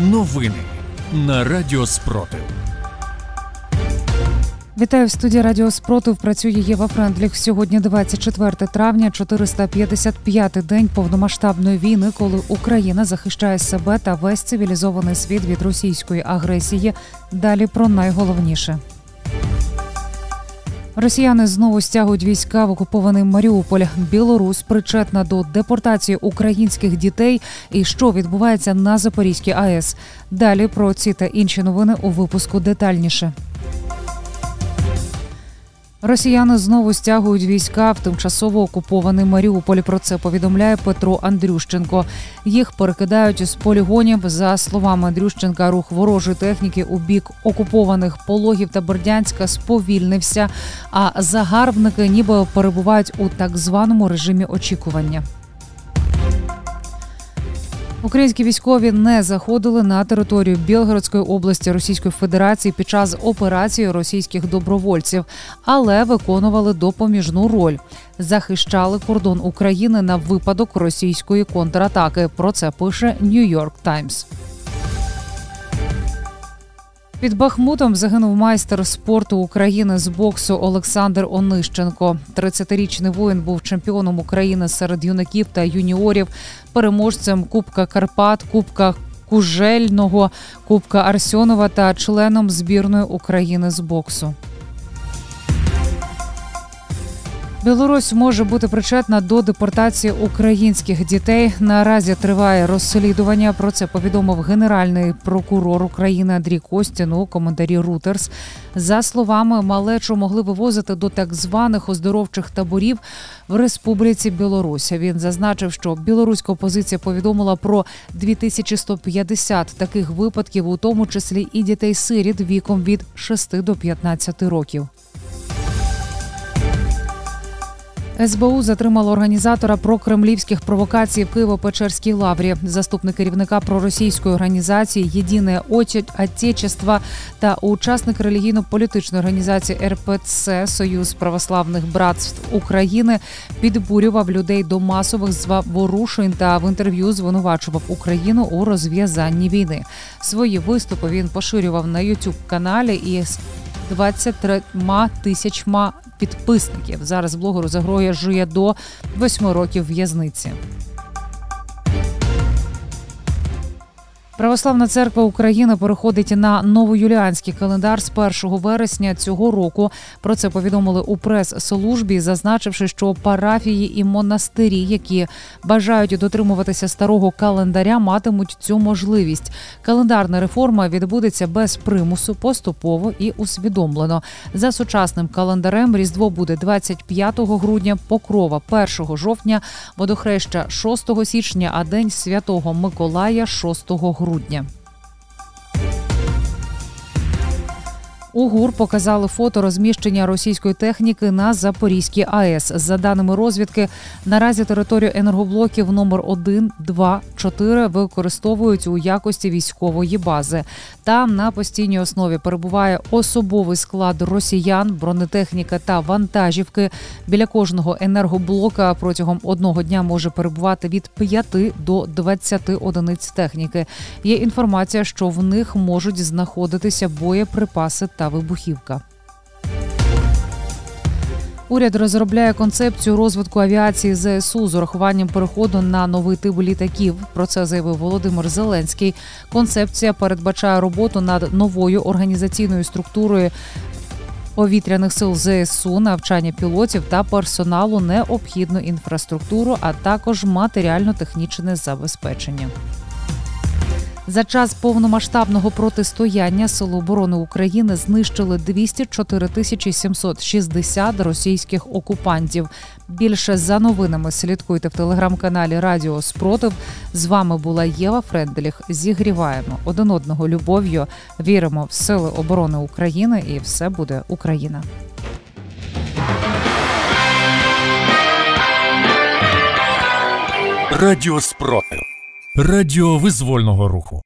Новини на Радіо Спротив. Вітаю в студії Радіо Спротив. Працює Єва Френдліх. Сьогодні 24 травня, 455-й день повномасштабної війни, коли Україна захищає себе та весь цивілізований світ від російської агресії. Далі про найголовніше. Росіяни знову стягують війська в окупований Маріуполь. Білорусь причетна до депортації українських дітей. І що відбувається на Запорізькій АЕС? Далі про ці та інші новини у випуску детальніше. Росіяни знову стягують війська в тимчасово окупований Маріуполь. Про це повідомляє Петро Андрющенко. Їх перекидають з полігонів. За словами Андрющенка, рух ворожої техніки у бік окупованих пологів та Бердянська сповільнився. А загарбники ніби перебувають у так званому режимі очікування. Українські військові не заходили на територію Білгородської області Російської Федерації під час операції російських добровольців, але виконували допоміжну роль. Захищали кордон України на випадок російської контратаки. Про це пише Нью-Йорк Таймс. Під Бахмутом загинув майстер спорту України з боксу Олександр Онищенко. 30-річний воїн був чемпіоном України серед юнаків та юніорів, переможцем Кубка Карпат, Кубка Кужельного, Кубка Арсьонова та членом збірної України з боксу. Білорусь може бути причетна до депортації українських дітей. Наразі триває розслідування. Про це повідомив генеральний прокурор України Андрій Костін у коментарі Рутерс. За словами малечу могли вивозити до так званих оздоровчих таборів в Республіці Білорусь. Він зазначив, що білоруська опозиція повідомила про 2150 таких випадків, у тому числі і дітей сиріт віком від 6 до 15 років. СБУ затримало організатора прокремлівських провокацій в Києво-Печерській лаврі. Заступник керівника проросійської організації Єдине Отечество та учасник релігійно-політичної організації РПЦ Союз православних братств України підбурював людей до масових заворушень та в інтерв'ю звинувачував Україну у розв'язанні війни. Свої виступи він поширював на youtube каналі із 23 тисячма підписників. Зараз блогеру загрожує до 8 років в'язниці. Православна церква України переходить на новоюліанський календар з 1 вересня цього року. Про це повідомили у прес-службі, зазначивши, що парафії і монастирі, які бажають дотримуватися старого календаря, матимуть цю можливість. Календарна реформа відбудеться без примусу, поступово і усвідомлено. За сучасним календарем різдво буде 25 грудня, покрова 1 жовтня, водохреща 6 січня, а день святого Миколая 6 грудня грудня. У ГУР показали фото розміщення російської техніки на Запорізькій АЕС. За даними розвідки, наразі територію енергоблоків номер 1, 2, 4 використовують у якості військової бази. Там на постійній основі перебуває особовий склад росіян, бронетехніка та вантажівки. Біля кожного енергоблока протягом одного дня може перебувати від 5 до 20 одиниць техніки. Є інформація, що в них можуть знаходитися боєприпаси та вибухівка. Уряд розробляє концепцію розвитку авіації ЗСУ з урахуванням переходу на новий тип літаків. Про це заявив Володимир Зеленський. Концепція передбачає роботу над новою організаційною структурою. Повітряних сил ЗСУ, навчання пілотів та персоналу, необхідну інфраструктуру, а також матеріально-технічне забезпечення. За час повномасштабного протистояння Сили оборони України знищили 204 тисячі 760 російських окупантів. Більше за новинами слідкуйте в телеграм-каналі Радіо Спротив. З вами була Єва Френделіх. Зігріваємо один одного любов'ю. Віримо в сили оборони України, і все буде Україна. Радіо Спротив. Радіо визвольного руху.